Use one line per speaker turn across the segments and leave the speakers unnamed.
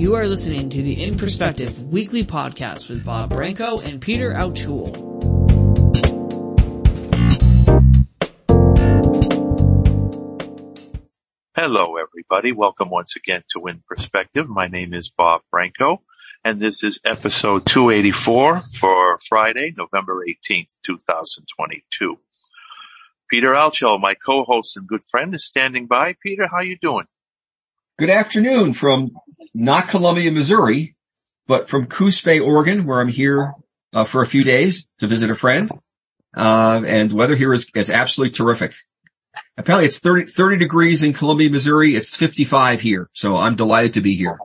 You are listening to the In Perspective weekly podcast with Bob Branco and Peter Altschul.
Hello everybody, welcome once again to In Perspective. My name is Bob Branco and this is episode 284 for Friday, November 18th, 2022. Peter Altschul, my co-host and good friend is standing by. Peter, how you doing?
Good afternoon from not Columbia, Missouri, but from Coos Bay, Oregon, where I'm here uh, for a few days to visit a friend. Uh, and weather here is, is absolutely terrific. Apparently it's 30, 30 degrees in Columbia, Missouri. It's 55 here. So I'm delighted to be here.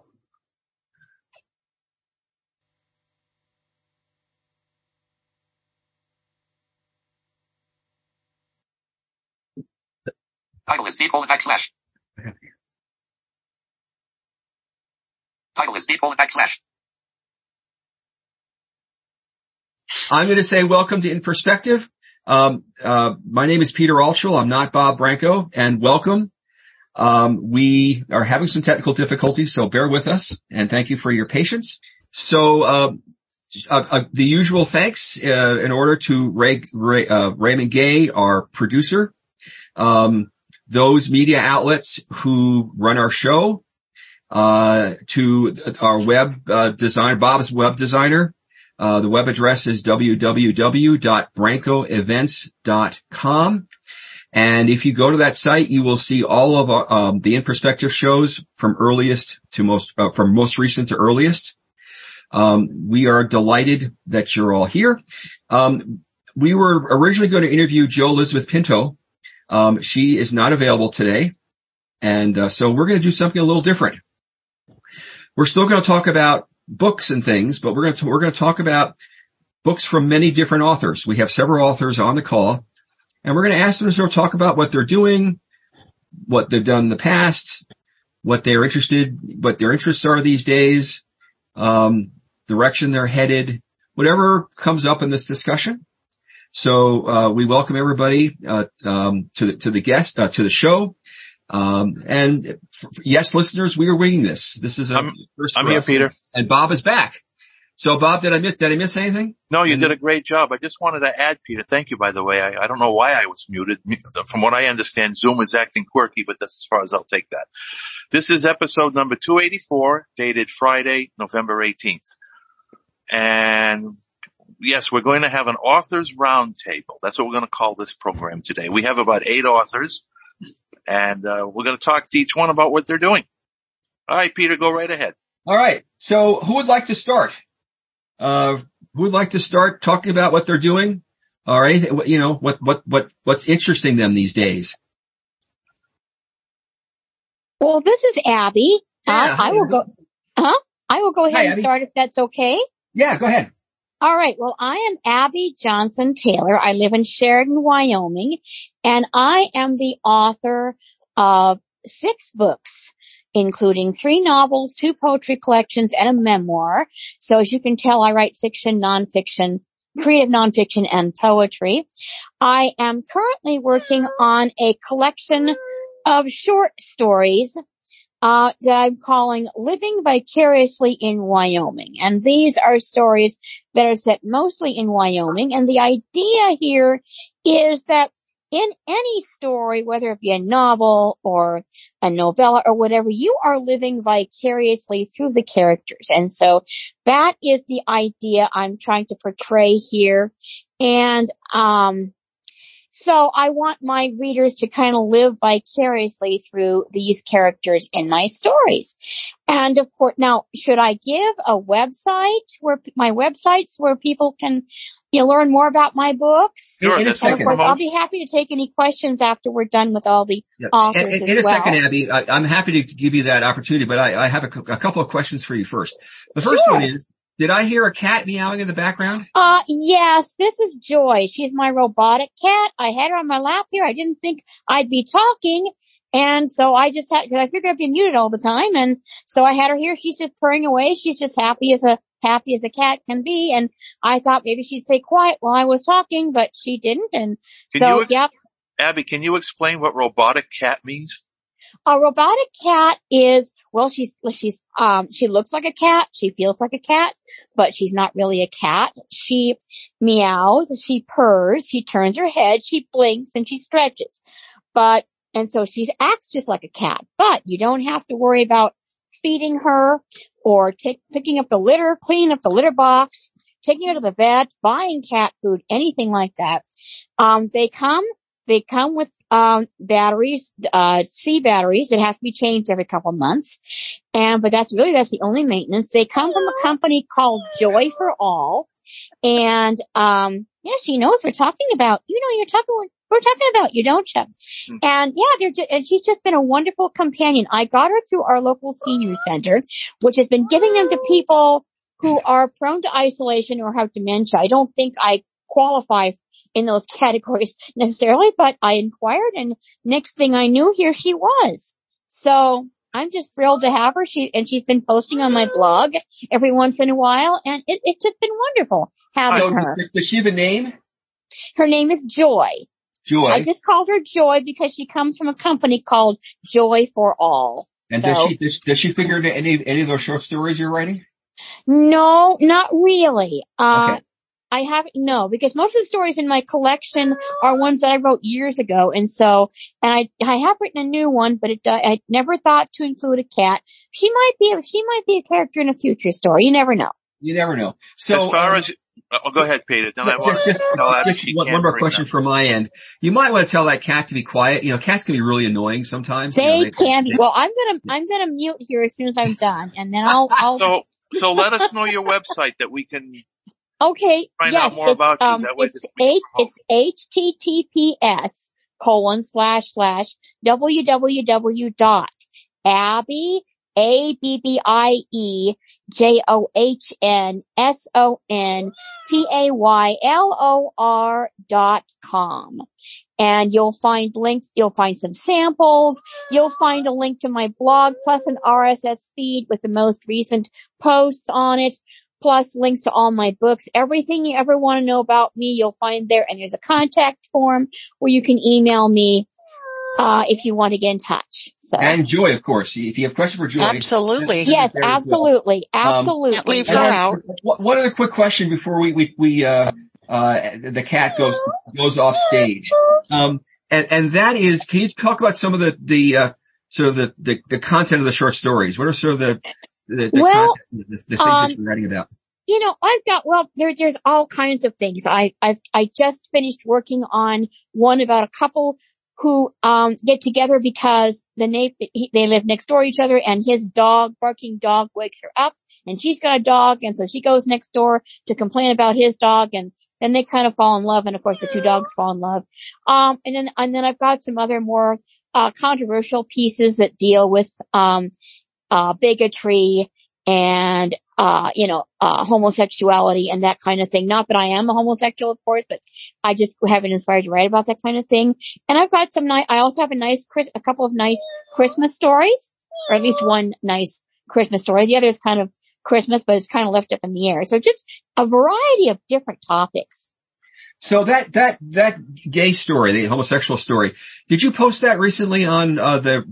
Title is colon backslash. Title is deep colon backslash.
I'm going to say welcome to In Perspective. Um, uh, my name is Peter Altschul. I'm not Bob Branco and welcome. Um, we are having some technical difficulties, so bear with us and thank you for your patience. So, uh, uh, uh the usual thanks, uh, in order to Ray, Ray uh, Raymond Gay, our producer, um, those media outlets who run our show, to our web designer, Bob's web designer, uh, the web address is www.brancoevents.com. And if you go to that site, you will see all of our, um, the in perspective shows from earliest to most, uh, from most recent to earliest. Um, we are delighted that you're all here. Um, we were originally going to interview Jo Elizabeth Pinto. Um, she is not available today. And uh, so we're going to do something a little different. We're still going to talk about books and things, but we're going to, we're going to talk about books from many different authors. We have several authors on the call and we're going to ask them to sort of talk about what they're doing, what they've done in the past, what they're interested, what their interests are these days, um, direction they're headed, whatever comes up in this discussion. So, uh, we welcome everybody, uh, um, to the, to the guest, uh, to the show. Um, and yes, listeners, we are winging this. This is a
I'm, I'm here, Peter.
And Bob is back. So Bob, did I miss, did I miss anything?
No, you did a great job. I just wanted to add, Peter, thank you, by the way. I, I don't know why I was muted. From what I understand, Zoom is acting quirky, but that's as far as I'll take that. This is episode number 284, dated Friday, November 18th. And yes, we're going to have an authors roundtable. That's what we're going to call this program today. We have about eight authors and uh, we're going to talk to each one about what they're doing. All right, Peter, go right ahead.
All right. So who would like to start? Uh, who would like to start talking about what they're doing or anything, you know, what, what, what, what's interesting them these days?
Well, this is Abbie. Yeah, uh, I will go, huh? I will go ahead Hi, and Abbie. start if that's okay.
Yeah, go ahead.
All right. Well, I am Abbie Johnson Taylor. I live in Sheridan, Wyoming, and I am the author of six books, including three novels, two poetry collections, and a memoir. So as you can tell, I write fiction, nonfiction, creative nonfiction, and poetry. I am currently working on a collection of short stories uh, that I'm calling Living Vicariously in Wyoming. And these are stories that are set mostly in Wyoming. And the idea here is that in any story, whether it be a novel or a novella or whatever, you are living vicariously through the characters. And so that is the idea I'm trying to portray here. And, um, so I want my readers to kind of live vicariously through these characters in my stories. And of course, now should I give a website where my websites where people can you know, learn more about my books?
Sure,
in
a second.
Course, I'll be happy to take any questions after we're done with all the yeah. authors.
In, in, in a
well.
second, Abbie, I, am happy to give you that opportunity, but I, I have a, a, couple of questions for you first. The first
sure.
one is, did I hear a cat meowing in the background?
Uh, yes, this is Joy. She's my robotic cat. I had her on my lap here. I didn't think I'd be talking. And so I just had, cause I figured I'd be muted all the time. And so I had her here. She's just purring away. She's just happy as a, happy as a cat can be. And I thought maybe she'd stay quiet while I was talking, but she didn't. And
can
so,
ex-
yep.
Abbie, can you explain what robotic cat means?
A robotic cat is, well, she's, she's, um, she looks like a cat. She feels like a cat, but she's not really a cat. She meows, she purrs, she turns her head, she blinks and she stretches. But, and so she acts just like a cat, but you don't have to worry about feeding her or take, picking up the litter, cleaning up the litter box, taking her to the vet, buying cat food, anything like that. Um, they come, they come with, um, batteries, uh, C batteries that have to be changed every couple of months. And, but that's really, that's the only maintenance. They come from a company called Joy for All. And, um, yeah, she knows we're talking about, you know, you're talking, we're talking about you, don't you?
Hmm.
And yeah, they're, ju- and she's just been a wonderful companion. I got her through our local senior center, which has been giving them to people who are prone to isolation or have dementia. I don't think I qualify in those categories necessarily, but I inquired and next thing I knew, here she was. So I'm just thrilled to have her. She, and she's been posting on my blog every once in a while and it, it's just been wonderful having her.
does- does she have a name?
Her name is Joy.
Joy.
I just called her Joy because she comes from a company called Joy for All.
and
so-
does she, does, does she figure into any, any of those short stories you're writing?
No, not really. Uh,
Okay.
I haven't, no, because most of the stories in my collection are ones that I wrote years ago. And so, and I, I have written a new one, but it, uh, I never thought to include a cat. She might be, a, she might be a character in a future story. You never know.
You never know. So,
as far
um,
as, oh, go ahead, Peter. Then I
just,
want
just,
tell Abbie
just one, one more question
them.
from my end. You might want to tell that cat to be quiet. You know, cats can be really annoying sometimes. You know,
They can be, well, I'm gonna, I'm gonna mute here as soon as I'm done and then I'll, I'll,
So, so let us know your website that we can,
Okay.
Find
yes,
out more
it's,
about you.
Um,
That way
it's
that we can
H, it's HTTPS colon slash slash www dot Abbie, A-B-B-I-E, J-O-H-N-S-O-N-T-A-Y-L-O-R dot com. And you'll find links, you'll find some samples, you'll find a link to my blog plus an RSS feed with the most recent posts on it plus links to all my books. Everything you ever want to know about me, you'll find there. And there's a contact form where you can email me, uh, if you want to get in touch. So.
And Joy, of course. If you have questions for Joy.
Absolutely.
yes,
there as well.
absolutely.
Um,
Absolutely.
Leave her out.
One one other quick question before we, we, we, uh, uh, the cat goes, goes off stage. Um, and, and that is, can you talk about some of the, the, uh, sort of the, the, the content of the short stories? What are sort of the, the, the,
Well,
content, the, the things
um,
that you're writing about?
you know, I've got, well, there, there's all kinds of things. I, I've, I just finished working on one about a couple who, um, get together because the na- he, they live next door to each other and his dog, barking dog wakes her up and she's got a dog and so she goes next door to complain about his dog and then they kind of fall in love and of course the two dogs fall in love. Um, and then, and then I've got some other more, uh, controversial pieces that deal with, um, uh, bigotry and, uh, you know, uh, homosexuality and that kind of thing. Not that I am a homosexual, of course, but I just have been inspired to write about that kind of thing. And I've got some nice, I also have a nice, a couple of nice Christmas stories, or at least one nice Christmas story. The other is kind of Christmas, but it's kind of left up in the air. So just a variety of different topics.
So that, that, that gay story, the homosexual story, did you post that recently on, uh, the,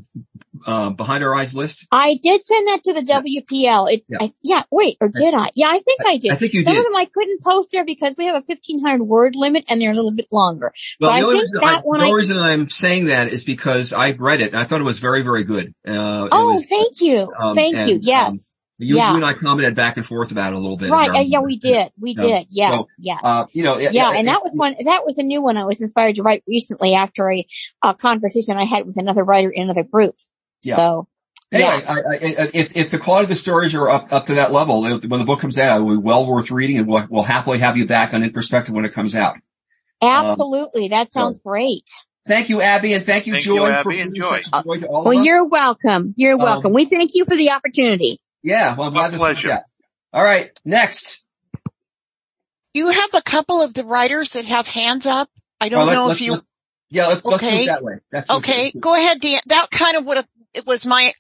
uh, Behind Our Eyes list?
I did send that to the WPL. It,
Yeah.
I, yeah, wait, or did I? Yeah, I think I did.
I think you
Some
did.
of them I couldn't post there because we have a 1500 word limit and they're a little bit longer.
Well,
But I
the only,
think
reason,
that
I,
one
the only
I-
reason I'm saying that is because I read it and I thought it was very, very good. Uh,
Oh,
was,
thank you.
um,
thank you. Yes.
um, you,
yeah.
you and I commented back and forth about it a little bit.
right. Uh, yeah, we did. We
No.
did. Yes.
So,
yes.
Uh, you know,
yeah, and that was one, that was a new one I was inspired to write recently after a, a conversation I had with another writer in another group.
Yeah.
So,
Anyway,
yeah.
I, I, I- if, if the quality of the stories are up, up to that level, when the book comes out, it will be well worth reading and we'll, we'll happily have you back on In Perspective when it comes out.
Absolutely. that sounds great.
Thank you, Abbie, and thank you,
Thank
Joy,
you,
for
Abbie,
bringing
and Joy.
such joy to all of
Well, you're welcome. You're
Um,
welcome. we thank you for the opportunity.
Yeah, well, I'm
My
glad this worked
pleasure.
out. All right, next.
You have a couple of the writers that have hands up. I don't
Well,
know
let's-
if you,
let's- Yeah, let's, let's do
Okay.
it that way. That's what-
okay, go ahead, Dan. That kind of would have, it was my,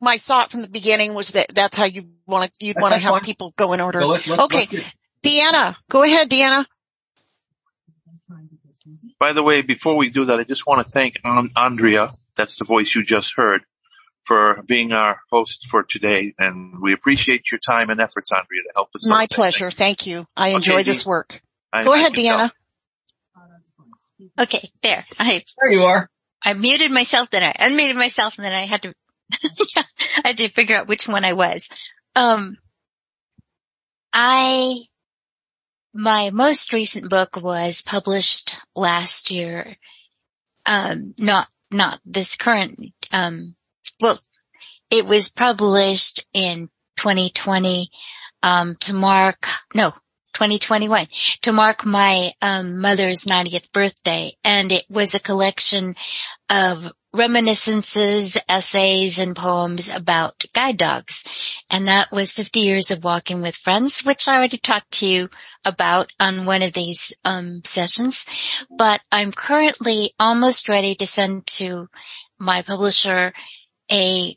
my thought from the beginning was that that's how you want to, you'd want to have
fine.
people go in order.
So let's, let's,
Okay.
let's get-
Deanna, go ahead, Deanna.
By the way, before we do that, I just want to thank um, Andrea that's the voice you just heard, for being our host for today. And we appreciate your time and efforts, Andrea, to help us.
My
out.
pleasure. Thank you. I enjoy
Okay,
this work.
I-
Go
I
ahead,
can.
Deanna.
Okay, there. I
There you are.
I muted myself, then I unmuted myself, and then I had to I had to figure out which one I was. Um, I my most recent book was published last year. Um, not not this current. Um, well, it was published in 2020 um, to mark no 2021 to mark my um, mother's 90th birthday, and it was a collection of reminiscences, essays, and poems about guide dogs. And that was 50 years of walking with friends, which I already talked to you about on one of these um, sessions. But I'm currently almost ready to send to my publisher a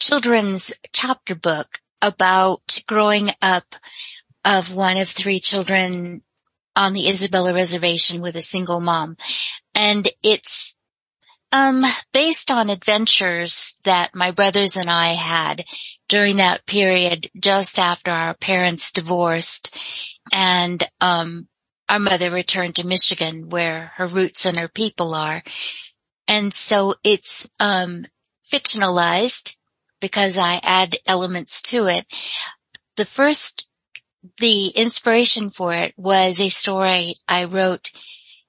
children's chapter book about growing up of one of three children on the Isabella reservation with a single mom. And it's um, based on adventures that my brothers and I had during that period just after our parents divorced and, um, our mother returned to Michigan where her roots and her people are. And so it's, um, fictionalized because I add elements to it. The first, the inspiration for it was a story I wrote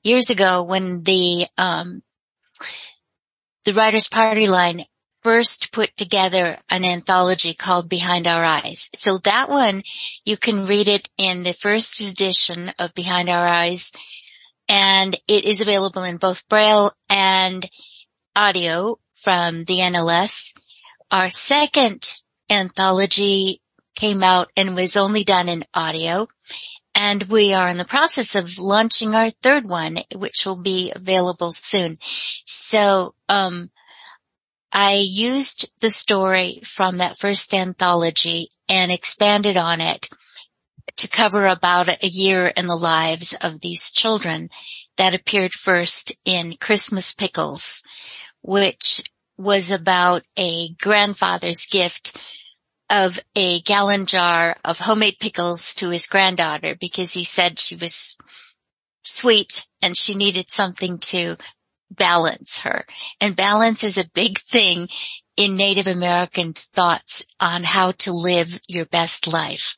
years ago when the, um, the Writers Party Line first put together an anthology called Behind Our Eyes. So that one, you can read it in the first edition of Behind Our Eyes and it is available in both Braille and audio from the NLS. Our second anthology came out and was only done in audio. And we are in the process of launching our third one, which will be available soon. So, um, I used the story from that first anthology and expanded on it to cover about a year in the lives of these children that appeared first in Christmas Pickles, which was about a grandfather's gift of a gallon jar of homemade pickles to his granddaughter because he said she was sweet and she needed something to balance her. And balance is a big thing in Native American thoughts on how to live your best life.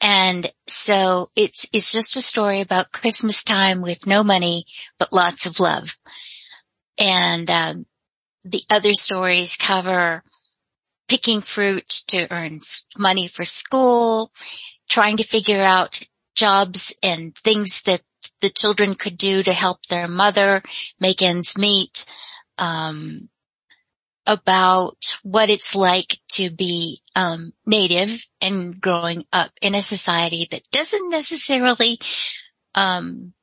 And so it's, it's just a story about Christmas time with no money, but lots of love. And, um, the other stories cover picking fruit to earn money for school, trying to figure out jobs and things that the children could do to help their mother make ends meet, um, about what it's like to be um, native and growing up in a society that doesn't necessarily um,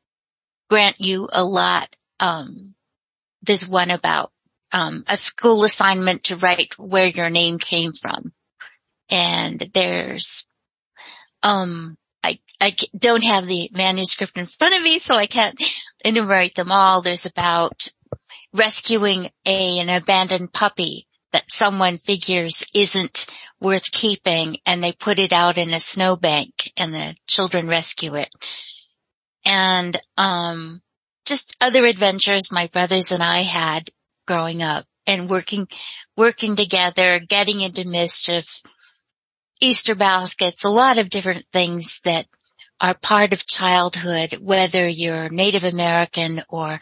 grant you a lot. Um, there's one about um, a school assignment to write where your name came from, and there's um, I I don't have the manuscript in front of me, so I can't enumerate them all. There's about rescuing a, an abandoned puppy that someone figures isn't worth keeping and they put it out in a snowbank and the children rescue it. And, um, just other adventures my brothers and I had growing up and working, working together, getting into mischief, Easter baskets, a lot of different things that are part of childhood, whether you're Native American or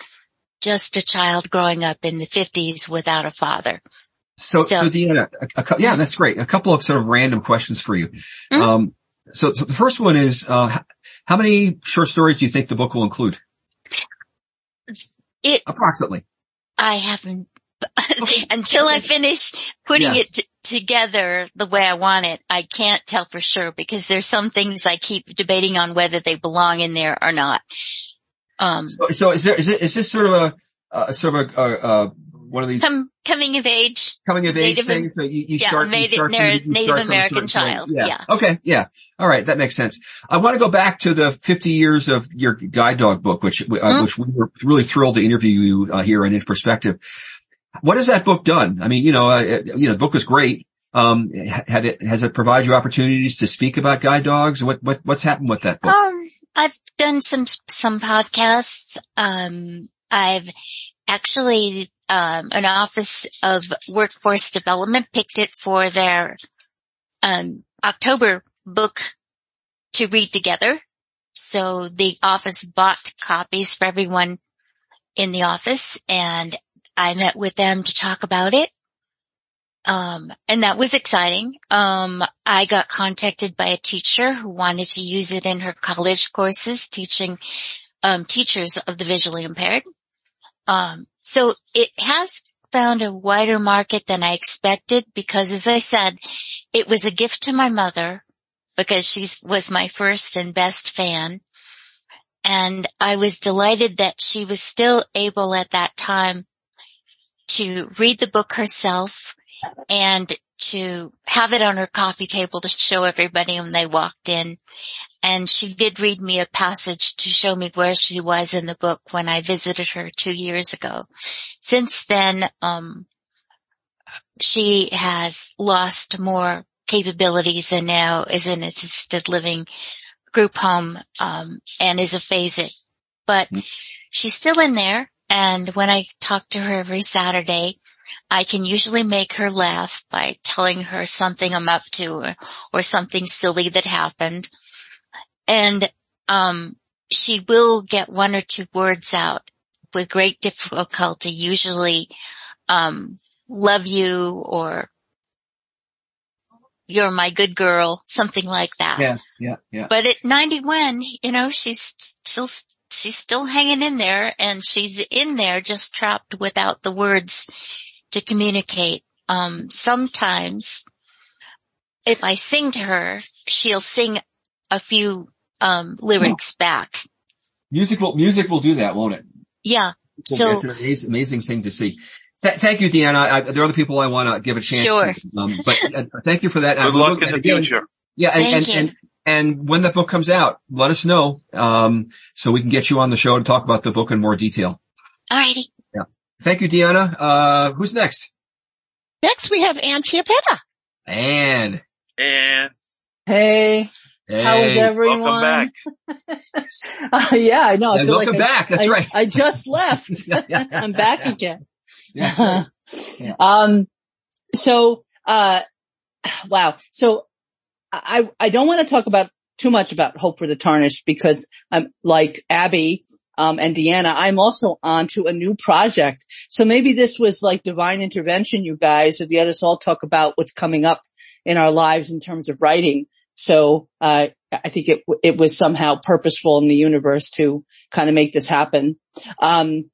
just a child growing up in the 50s without a father.
So, so,
So-
Deanna, a, a, yeah, that's great. A couple of sort of random questions for you.
Mhm.
Um, so, so the first one is, uh, how many short stories do you think the book will include?
It,
Approximately.
I haven't, until I finish putting
Yeah.
it t- together the way I want it, I can't tell for sure because there's some things I keep debating on whether they belong in there or not. Um,
So, so is there, is it, is this sort of a, uh, sort of a, uh, uh, one of these
some coming of age.
coming of age
Native-
things? So you, you
yeah,
start, you
Native-
start,
Native
you start a
American child,
Yeah.
yeah.
Okay. Yeah. All right. That makes sense. I want to go back to the 50 years of your guide dog book, which, uh,
Mhm.
which we were really thrilled to interview you uh, here on In Perspective. what has that book done? I mean, you know, uh, you know, the book was great. Um, it, has it provided you opportunities to speak about guide dogs? What, what, what's happened with that book?
Um, I've done some, some podcasts. Um, I've actually, um, an office of workforce development picked it for their, um, October book to read together. So the office bought copies for everyone in the office and I met with them to talk about it. Um, and that was exciting. Um, I got contacted by a teacher who wanted to use it in her college courses teaching, um, teachers of the visually impaired. Um, so it has found a wider market than I expected because as I said, it was a gift to my mother because she was my first and best fan. And I was delighted that she was still able at that time to read the book herself and to have it on her coffee table to show everybody when they walked in. And she did read me a passage to show me where she was in the book when I visited her two years ago. Since then, um, she has lost more capabilities and now is in assisted living group home, um, and is aphasic, but she's still in there. And when I talk to her every Saturday, I can usually make her laugh by telling her something I'm up to or, or something silly that happened. And, um, she will get one or two words out with great difficulty, usually, um, love you or you're my good girl, something like that.
Yeah, yeah, yeah.
But at 91, you know, she's still, she's still hanging in there and she's in there just trapped without the words to communicate. Um, sometimes if I sing to her, she'll sing a few, um, lyrics back.
Music will, music will do that, won't it?
Yeah. So
amazing, amazing thing to see. Th- thank you, Deanna. I, there are other people I want to give a chance.
Sure.
To, um, but uh, thank you for that.
Good luck in the again, future.
Yeah. And, and, and, and, when that book comes out, let us know, um, so we can get you on the show to talk about the book in more detail.
Alrighty.
Yeah. Thank you, Deanna. Uh, who's next?
Next we have Ann Chiappetta.
Ann.
Ann.
Hey.
Hey,
How is everyone?
Welcome back.
uh, yeah, I know. I
Yeah,
feel
welcome
like I-
back. That's
I,
right.
I just left.
Yeah, yeah.
I'm back again.
That's right. Yeah.
Um, so, uh, wow. So I, I don't want to talk about too much about Hope for the Tarnished because I'm like Abbie, um, and Deanna, I'm also on to a new project. So maybe this was like divine intervention, you guys, if you let us all talk about what's coming up in our lives in terms of writing. So, uh, I think it, it was somehow purposeful in the universe to kind of make this happen. Um,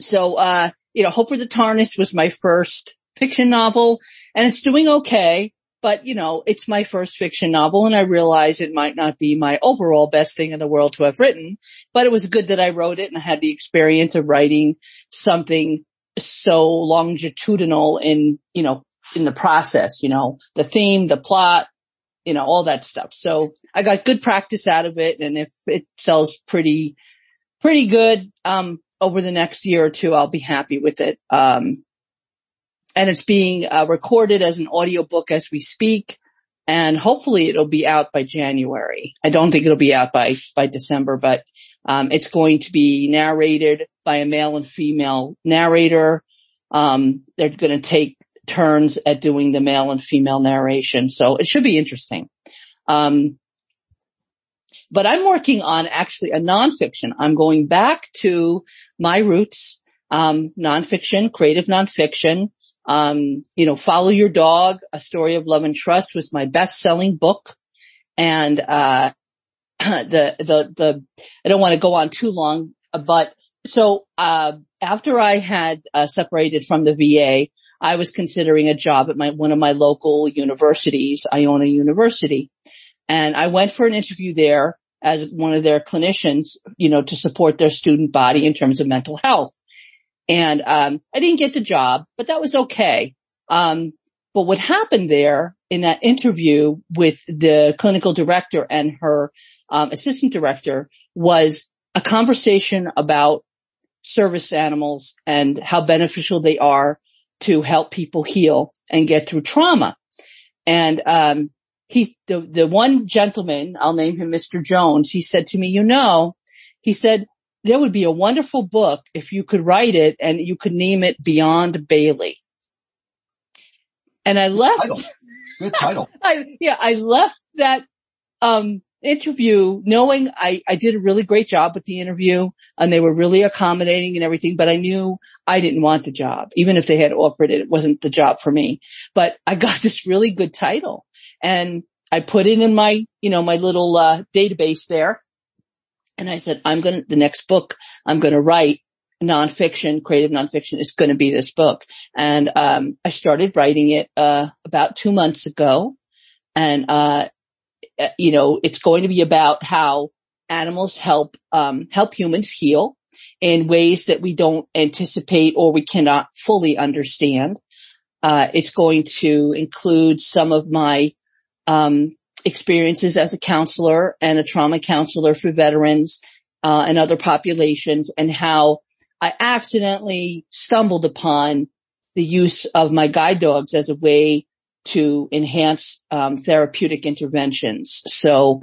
so, uh, you know, Hope for the Tarnished was my first fiction novel and it's doing okay, but you know, it's my first fiction novel and I realize it might not be my overall best thing in the world to have written, but it was good that I wrote it and I had the experience of writing something so longitudinal in, you know, in the process, you know, the theme, the plot, you know, all that stuff. So I got good practice out of it. And if it sells pretty, pretty good, um, over the next year or two, I'll be happy with it. Um, and it's being uh, recorded as an audiobook as we speak. And hopefully it'll be out by January. I don't think it'll be out by, by December, but, um, it's going to be narrated by a male and female narrator. Um, they're going to take turns at doing the male and female narration. So it should be interesting. Um, but I'm working on actually a nonfiction. I'm going back to my roots, um, nonfiction, creative nonfiction. Um, you know, follow your dog, a story of love and trust was my best selling book. And, uh, the, the, the, I don't want to go on too long, but so, uh, after I had uh, separated from the VA, I was considering a job at my, one of my local universities, Iona University. And I went for an interview there as one of their clinicians, you know, to support their student body in terms of mental health. And, um, I didn't get the job, but that was okay. Um, but what happened there in that interview with the clinical director and her, um, assistant director was a conversation about service animals and how beneficial they are to help people heal and get through trauma. And, um, he, the, the one gentleman, I'll name him Mr. Jones, he said to me, you know, he said, there would be a wonderful book if you could write it and you could name it Beyond Bailey. And I left.
Title. Good title.
I, yeah, I left that, um, interview knowing I, I did a really great job with the interview and they were really accommodating and everything, but I knew I didn't want the job. Even if they had offered it, it wasn't the job for me, but I got this really good title and I put it in my, you know, my little, uh, database there. And I said, I'm going to, the next book I'm going to write nonfiction, creative nonfiction is going to be this book. And, um, I started writing it, uh, about two months ago. And, uh, you know, it's going to be about how animals help, um, help humans heal in ways that we don't anticipate or we cannot fully understand. Uh, it's going to include some of my, um, experiences as a counselor and a trauma counselor for veterans, uh, and other populations and how I accidentally stumbled upon the use of my guide dogs as a way to enhance um, therapeutic interventions. So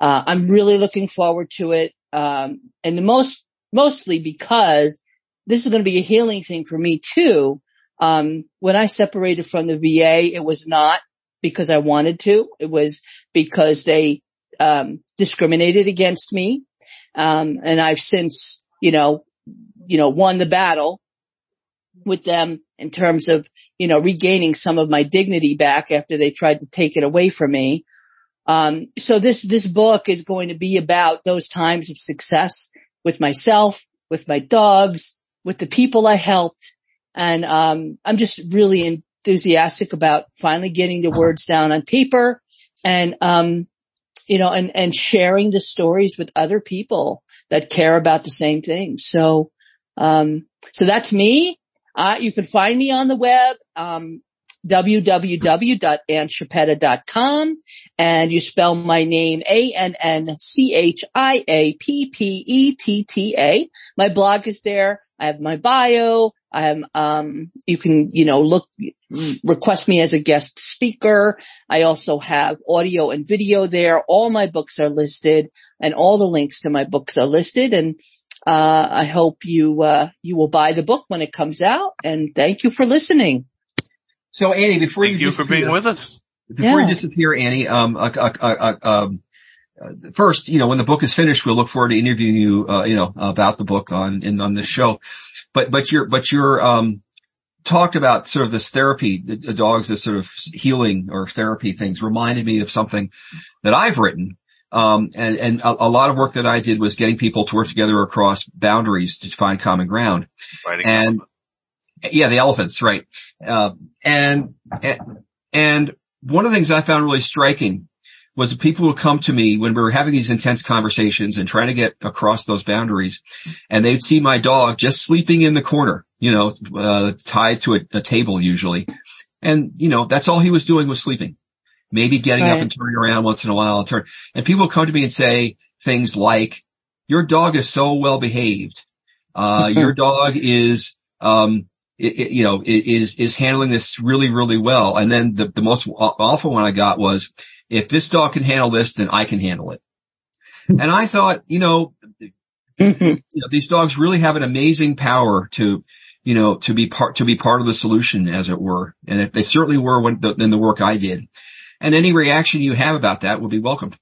uh, I'm really looking forward to it, um, and the most mostly because this is going to be a healing thing for me too. Um, when I separated from the VA, it was not because I wanted to. It was because they um, discriminated against me, um, and I've since, you know, you know, won the battle with them in terms of, you know, regaining some of my dignity back after they tried to take it away from me. Um, so this, this book is going to be about those times of success with myself, with my dogs, with the people I helped. And, um, I'm just really enthusiastic about finally getting the words down on paper and, um, you know, and, and sharing the stories with other people that care about the same things. So, um, so that's me. Uh, you can find me on the web, um, and you spell my name A-N-N-C-H-I-A-P-P-E-T-T-A. My blog is there. I have my bio. I am, um, you can, you know, look, request me as a guest speaker. I also have audio and video there. All my books are listed and all the links to my books are listed. And uh, I hope you, uh, you will buy the book when it comes out and thank you for listening.
So Annie, before
Thank
you,
you for being with us.
before
Yeah.
you disappear, Annie, um, uh, uh, uh, uh, um, uh, first, you know, when the book is finished, we'll look forward to interviewing you, uh, you know, about the book on, in, on this show. But, but you're, but you're, um, talked about sort of this therapy, the, the dogs, this sort of healing or therapy things reminded me of something that I've written. Um, and, and a, a lot of work that I did was getting people to work together across boundaries to find common ground.
Writing
And yeah, the elephants, right. Uh, and, and, and one of the things I found really striking was that people would come to me when we were having these intense conversations and trying to get across those boundaries and they'd see my dog just sleeping in the corner, you know, uh, tied to a, a table usually. And, you know, that's all he was doing was sleeping, maybe getting up and turning around once in a while and turn. And people come to me and say things like, your dog is so well behaved. Uh, your dog is, um, i- i- you know, is, is handling this really, really well. And then the, the most awful one I got was, if this dog can handle this, then I can handle it. And I thought, you know, you know, these dogs really have an amazing power to, you know, to be part, to be part of the solution as it were. And they certainly were when the, in the work I did. And any reaction you have about that would be welcomed.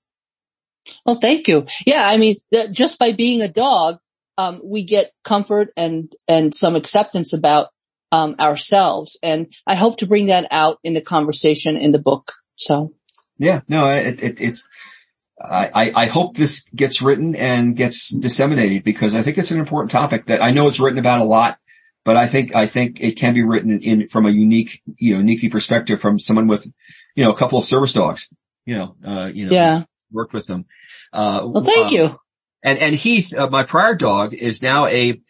Well, thank you. Yeah. I mean, the, just by being a dog, um, we get comfort and, and some acceptance about, um, ourselves. And I hope to bring that out in the conversation in the book. So
Yeah, no, it, it, it's, I, I- I hope this gets written and gets disseminated because I think it's an important topic that I know it's written about a lot, but I think, I think it can be written in from a unique, you know, unique perspective from someone with, you know, a couple of service dogs, you know, uh, you know,
yeah.
worked with them. Uh,
Well, thank
uh,
you.
And, and Heath, uh, my prior dog is now a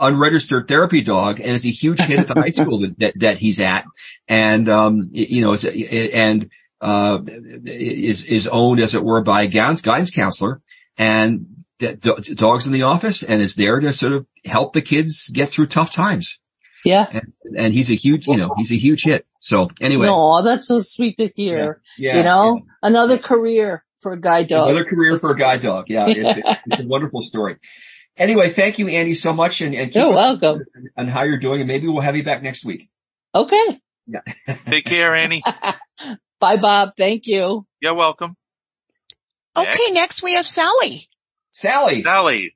unregistered therapy dog and is a huge hit at the high school that, that, that he's at. And, um, you know, it's, and, uh, is, is owned as it were by a guidance, counselor. And d- dogs in the office and is there to sort of help the kids get through tough times.
Yeah.
And, and he's a huge, you know, he's a huge hit. So anyway.
No, that's so sweet to hear.
Yeah,
you know,
yeah.
another career for a guide dog.
Another career for a guide dog. Yeah. It's,
Yeah.
it's a wonderful story. Anyway, thank you, Andy, so much and, and keep
You're
us
welcome.
posted on how you're doing and maybe we'll have you back next week.
Okay. Yeah.
Take care, Annie.
Bye, Bob. Thank you.
You're welcome.
Okay, next we have Sally.
Sally.
Sally,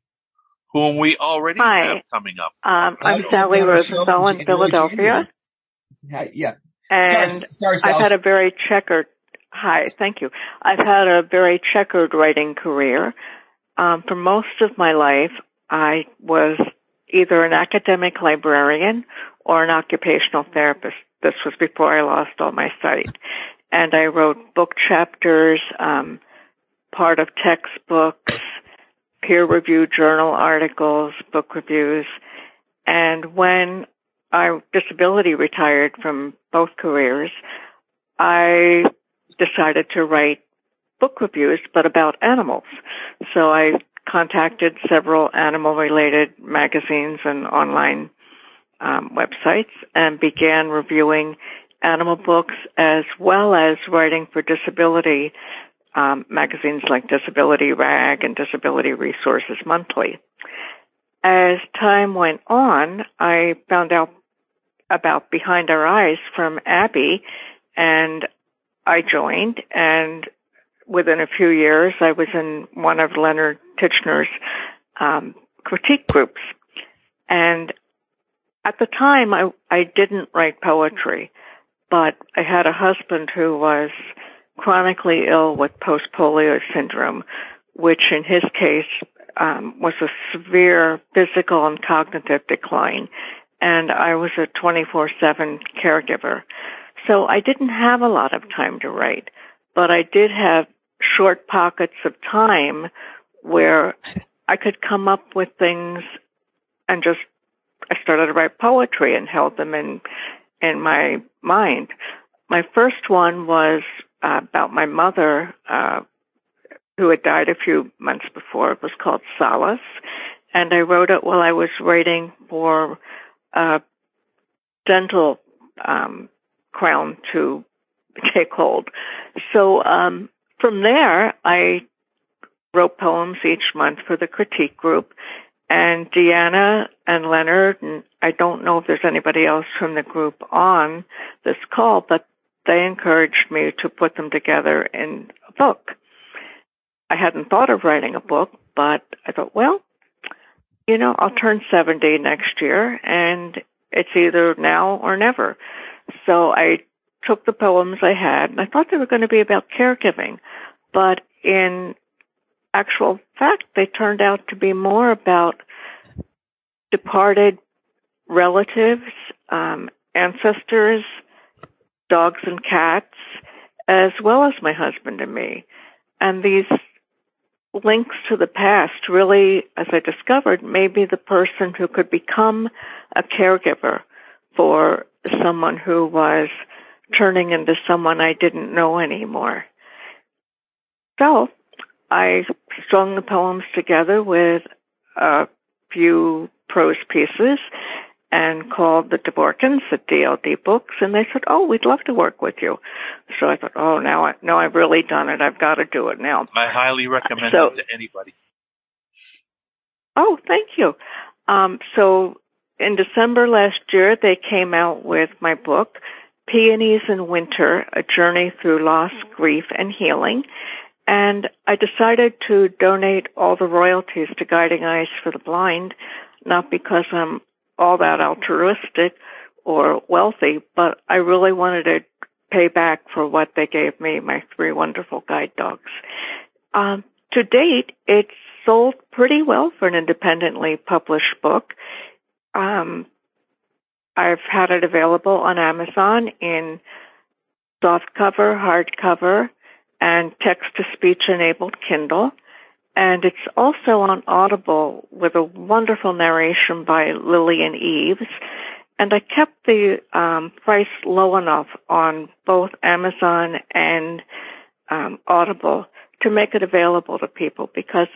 whom we already
Hi.
have coming up.
Um, I'm Sally
Sally.
Rosenthal in Philadelphia,
Hi- Yeah.
And
sorry, sorry,
I've had a very checkered. Hi, thank you. I've had a very checkered writing career. Um, for most of my life, I was either an academic librarian or an occupational therapist. This was before I lost all my sight, and I wrote book chapters, um, part of textbooks, peer-reviewed journal articles, book reviews, and when I disability retired from both careers, I decided to write book reviews, but about animals. So I contacted several animal related magazines and online um, websites and began reviewing animal books as well as writing for disability um, magazines like Disability Rag and Disability Resources Monthly. As time went on, I found out about Behind Our Eyes from Abbie and I joined and within a few years I was in one of Leonard Titchener's um, critique groups. And at the time I, I didn't write poetry, but I had a husband who was chronically ill with post-polio syndrome, which in his case um, was a severe physical and cognitive decline. And I was a 24-7 caregiver. So I didn't have a lot of time to write, but I did have short pockets of time where I could come up with things and just, I started to write poetry and held them in, in my mind. My first one was uh, about my mother, uh, who had died a few months before. It was called Solace. And I wrote it while I was waiting for a dental um, crown to take hold. So um, from there, I wrote poems each month for the critique group. And Deanna and Leonard, and I don't know if there's anybody else from the group on this call, but they encouraged me to put them together in a book. I hadn't thought of writing a book, but I thought, well, you know, I'll turn 70 next year and it's either now or never. So I took the poems I had and I thought they were going to be about caregiving, but in actual fact, they turned out to be more about departed relatives, um, ancestors, dogs and cats, as well as my husband and me. And these links to the past really, as I discovered, may be the person who could become a caregiver for someone who was turning into someone I didn't know anymore. So I strung the poems together with a few prose pieces and called the Dvorkins at DLD Books, and they said, "Oh, we'd love to work with you." So I thought, "Oh, now I now I've really done it. I've got to do it now."
I highly recommend
So-
it to anybody.
Oh, thank you. Um, so in December last year, they came out with my book, Peonies in Winter, A Journey Through Loss, Grief, and Healing. And I decided to donate all the royalties to Guiding Eyes for the Blind, not because I'm all that altruistic or wealthy, but I really wanted to pay back for what they gave me, my three wonderful guide dogs. Um, to date, it's sold pretty well for an independently published book. Um, I've had it available on Amazon in softcover, hardcover, and text-to-speech enabled Kindle. And it's also on Audible with a wonderful narration by Lillian Eves. And I kept the um, price low enough on both Amazon and um, Audible to make it available to people because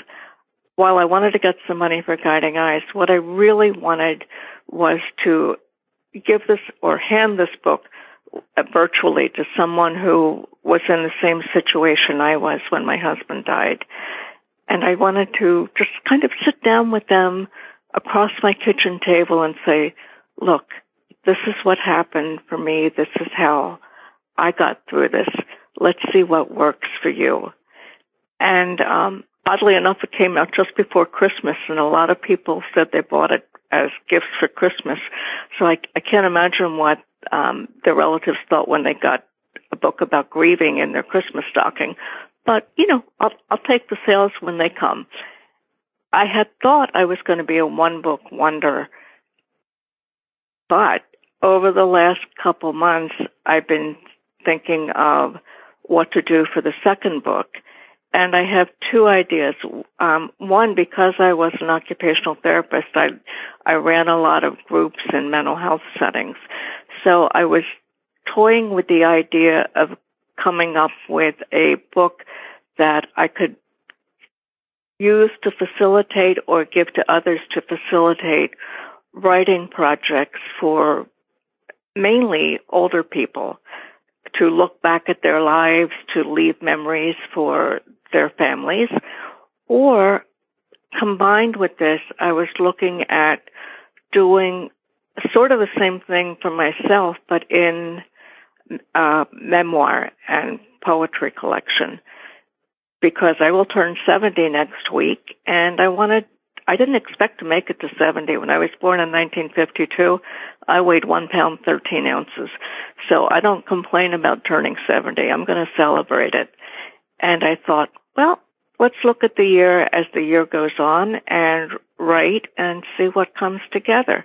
while I wanted to get some money for Guiding Eyes, what I really wanted was to give this or hand this book virtually to someone who was in the same situation I was when my husband died. And I wanted to just kind of sit down with them across my kitchen table and say, look, this is what happened for me. This is how I got through this. Let's see what works for you. And um, oddly enough, it came out just before Christmas, and a lot of people said they bought it as gifts for Christmas. So I, I can't imagine what um, their relatives thought when they got a book about grieving in their Christmas stocking. But you know, I'll, I'll take the sales when they come. I had thought I was going to be a one book wonder, but over the last couple months, I've been thinking of what to do for the second book. And I have two ideas. Um, one, because I was an occupational therapist, I, I ran a lot of groups in mental health settings. So I was toying with the idea of coming up with a book that I could use to facilitate or give to others to facilitate writing projects for mainly older people to look back at their lives, to leave memories for their families. Or combined with this, I was looking at doing sort of the same thing for myself, but in uh, memoir and poetry collection because I will turn 70 next week and I wanted I didn't expect to make it to 70. When I was born in 1952, I weighed one pound 13 ounces. So I don't complain about turning 70. I'm going to celebrate it. And I thought, well, let's look at the year as the year goes on and write and see what comes together.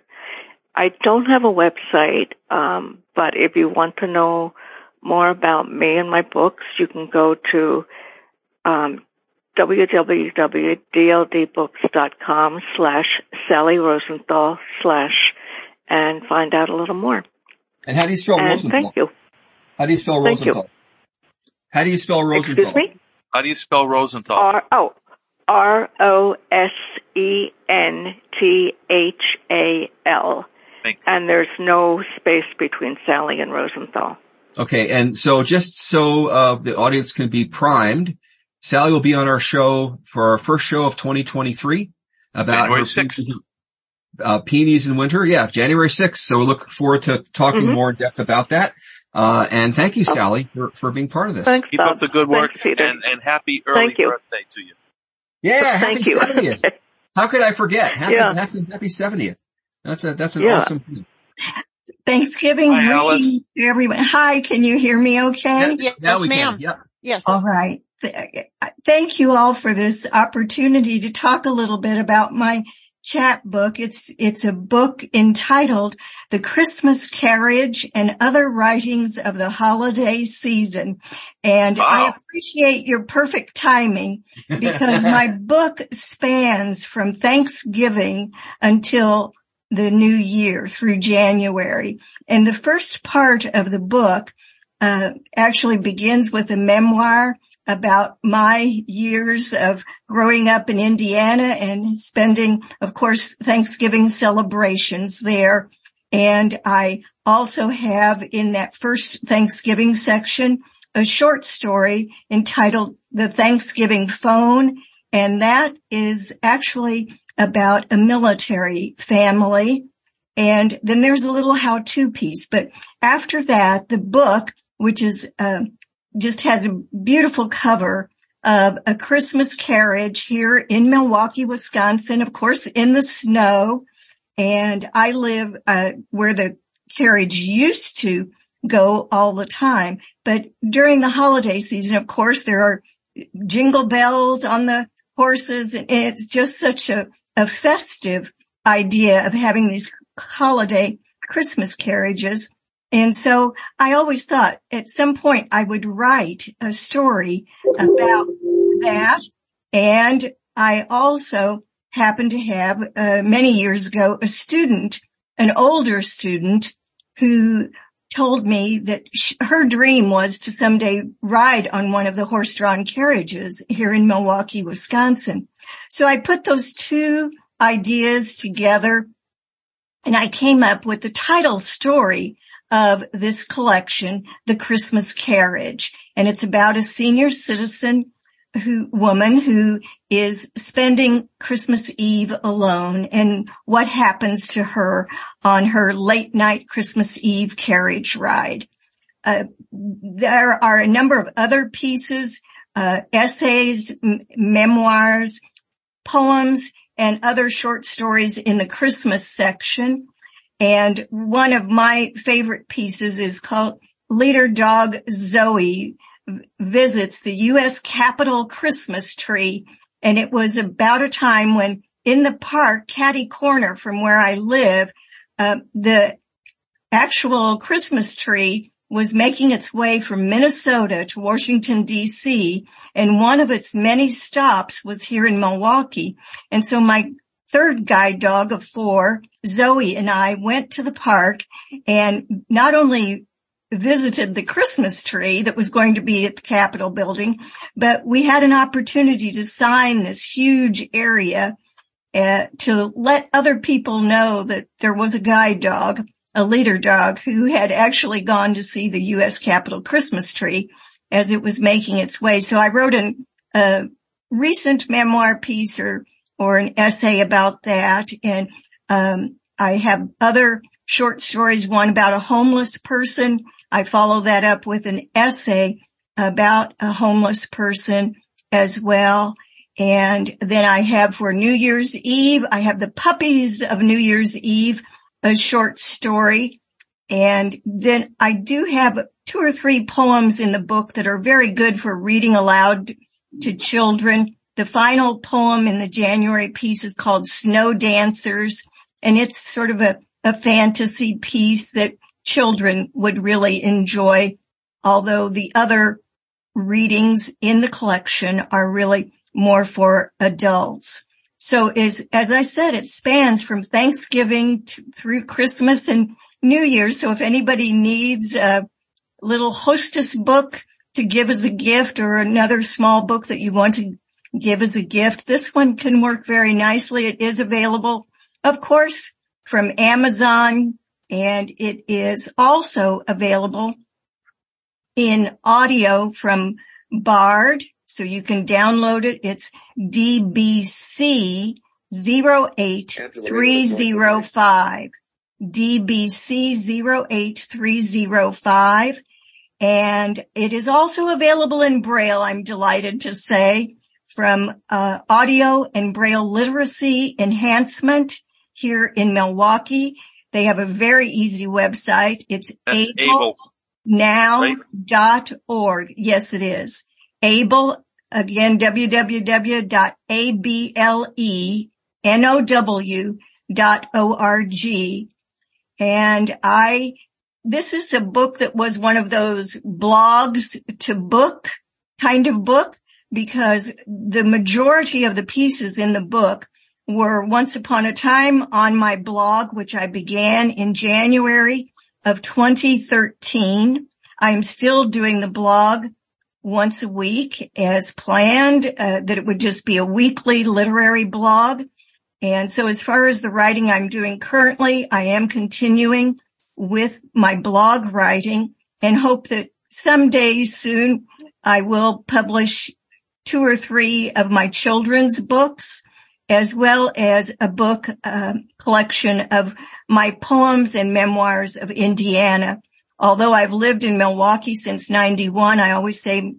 I don't have a website, um, but if you want to know more about me and my books, you can go to um, www.dldbooks.com slash Sally Rosenthal slash and find out a little more.
And how do you spell
and
Rosenthal?
Thank you.
How do you spell
Thank
Rosenthal?
You.
How do you spell Rosenthal?
Excuse me?
How do you spell Rosenthal?
R oh R O S E N T H A L.
Thanks.
And there's no space between Sally and Rosenthal.
Okay, and so just so uh, the audience can be primed, Sally will be on our show for our first show of 2023 about
January
her
6th.
uh, peonies in winter. Yeah, January 6th. So we look forward to talking
Mhm.
more in depth about that. Uh, and thank you, Sally, for, for being part of this.
Thanks,
Keep
Bob.
up the good work
Thanks, Peter.
and, and happy early
Thank you.
birthday to you.
Yeah, happy
Thank you.
70th. How could I forget? Happy,
Yeah.
happy, happy 70th. That's a, that's an
Yeah.
awesome thing.
Thanksgiving
Hi, Alice.
to everyone. Hi, can you hear me okay?
Yes,
Now we
ma'am.
Yep.
Yes.
All right. Thank you all for this opportunity to talk a little bit about my chat book. It's, it's a book entitled The Christmas Carriage and Other Writings of the Holiday Season. And I appreciate your perfect timing because my book spans from Thanksgiving until the new year through January. And the first part of the book uh, actually begins with a memoir about my years of growing up in Indiana and spending, of course, Thanksgiving celebrations there. And I also have in that first Thanksgiving section a short story entitled The Thanksgiving Phone. And that is actually about a military family. And then there's a little how-to piece. But after that, the book, which is, uh, just has a beautiful cover of a Christmas carriage here in Milwaukee, Wisconsin, of course, in the snow. And I live, uh, where the carriage used to go all the time. But during the holiday season, of course, there are jingle bells on the horses and it's just such a, a festive idea of having these holiday Christmas carriages. And so I always thought at some point I would write a story about that. And I also happened to have uh, many years ago a student, an older student who told me that her dream was to someday ride on one of the horse-drawn carriages here in Milwaukee, Wisconsin. So I put those two ideas together and I came up with the title story of this collection, The Christmas Carriage. And it's about a senior citizen who, woman who is spending Christmas Eve alone and what happens to her on her late night Christmas Eve carriage ride. Uh, there are a number of other pieces, uh, essays, m- memoirs, poems, and other short stories in the Christmas section. And one of my favorite pieces is called Leader Dog Zoe visits the U.S. Capitol Christmas tree. And it was about a time when in the park, Caddy Corner from where I live, uh, the actual Christmas tree was making its way from Minnesota to Washington DC and one of its many stops was here in Milwaukee. And so my third guide dog of four, Zoe and I went to the park and not only visited the Christmas tree that was going to be at the Capitol building, but we had an opportunity to sign this huge area uh, to let other people know that there was a guide dog, a leader dog who had actually gone to see the U.S. Capitol Christmas tree as it was making its way. So I wrote a recent memoir piece or, or an essay about that. And, um, I have other short stories, one about a homeless person. I follow that up with an essay about a homeless person as well. And then I have for New Year's Eve, I have the puppies of New Year's Eve, a short story. And then I do have two or three poems in the book that are very good for reading aloud to children. The final poem in the January piece is called Snow Dancers and it's sort of a, a fantasy piece that children would really enjoy. Although the other readings in the collection are really more for adults. So as, as I said, it spans from Thanksgiving to, through Christmas and New Year's. So if anybody needs a little hostess book to give as a gift or another small book that you want to give as a gift, this one can work very nicely. It is available, of course, from Amazon and it is also available in audio from Bard. So you can download it. It's DBC 08305. DBC 08305. And it is also available in Braille, I'm delighted to say, from uh, Audio and Braille Literacy Enhancement here in Milwaukee. They have a very easy website. It's able, now.org. Yes, it is. Able, again, www.ablenow.org. And I, this is a book that was one of those blogs to book kind of book because the majority of the pieces in the book were once upon a time on my blog, which I began in January of 2013. I'm still doing the blog once a week as planned, uh, that it would just be a weekly literary blog. And so as far as the writing I'm doing currently, I am continuing with my blog writing and hope that someday soon I will publish two or three of my children's books as well as a book uh, collection of my poems and memoirs of Indiana. Although I've lived in Milwaukee since 91, I always say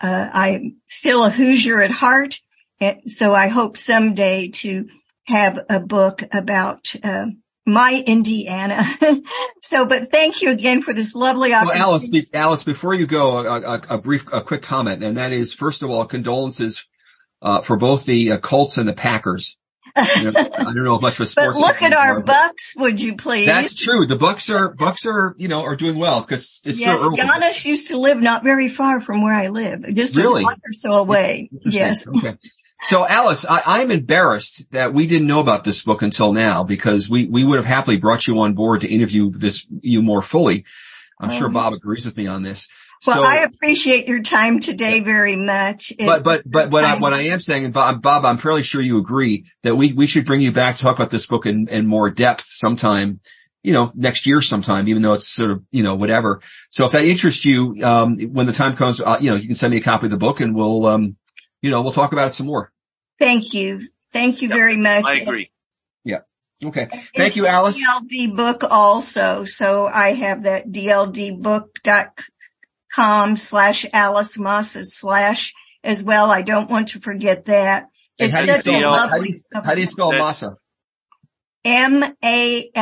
uh, I'm still a Hoosier at heart. And so I hope someday to have a book about uh, my Indiana. so, but thank you again for this lovely opportunity.
Well, Alice, Alice, before you go, a, a, a, brief, a quick comment, and that is, first of all, condolences uh, for both the uh, Colts and the Packers. You know, I don't know much of a sports.
but look at our Bucks, would you please?
That's true. The Bucks are Bucks are you know are doing well because it's
yes. Giannis used to live not very far from where I live, just
really?
a block or so away. Yes.
Okay. So Alice, I, am embarrassed that we didn't know about this book until now because we, we would have happily brought you on board to interview this, you more fully. I'm sure
Um,
Bob agrees with me on this.
Well,
so,
I appreciate your time today very much. It-
but, but, but what I, what I am saying, and Bob, Bob, I'm fairly sure you agree that we, we should bring you back to talk about this book in, in more depth sometime, you know, next year sometime, even though it's sort of, you know, whatever. So if that interests you, um, when the time comes, uh, you know, you can send me a copy of the book and we'll, um, you know, we'll talk about it some more.
Thank you. Thank you
Yep,
very much.
I agree. Yeah.
Okay. Thank
It's
you,
a
Alice.
DLD book also. So I have that dldbook.com slash Alice Massa slash as well. I don't want to forget that. It's
how do you
such a
spell, how do
lovely
you, how do you spell Massa?
M-A-S-S-A.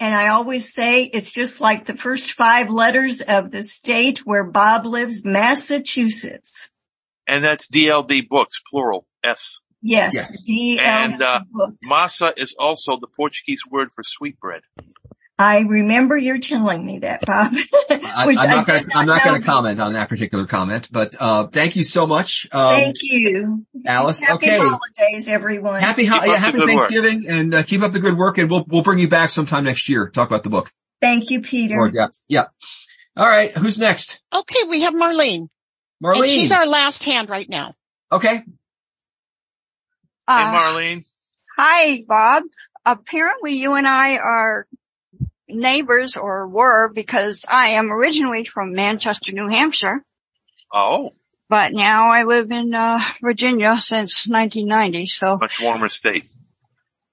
And I always say it's just like the first five letters of the state where Bob lives, Massachusetts.
And that's DLD books, plural, S.
Yes.
Yes.
DLD
And, uh,
books.
Massa is also the Portuguese word for sweetbread.
I remember you're telling me that, Bob.
I,
Which
I'm not going to, I'm not
know.
going to comment on that particular comment, but, uh, thank you so much. Um,
Thank you.
Alice.
Happy
okay.
holidays, everyone.
Happy, ho- yeah, happy
good work.
Thanksgiving and uh, keep up the good work and we'll, we'll bring you back sometime next year. Talk about the book.
Thank you, Peter.
Or, yeah. Yeah. All right. Who's next?
Okay, we have Marlene. And
Marlene.
she's our last hand right now.
okay.
Hey,
Uh,
Marlene.
hi, Bob. Apparently you and I are neighbors or were because I am originally from Manchester, New Hampshire,
Oh,
but now I live in, uh, Virginia since 1990. So
much warmer state.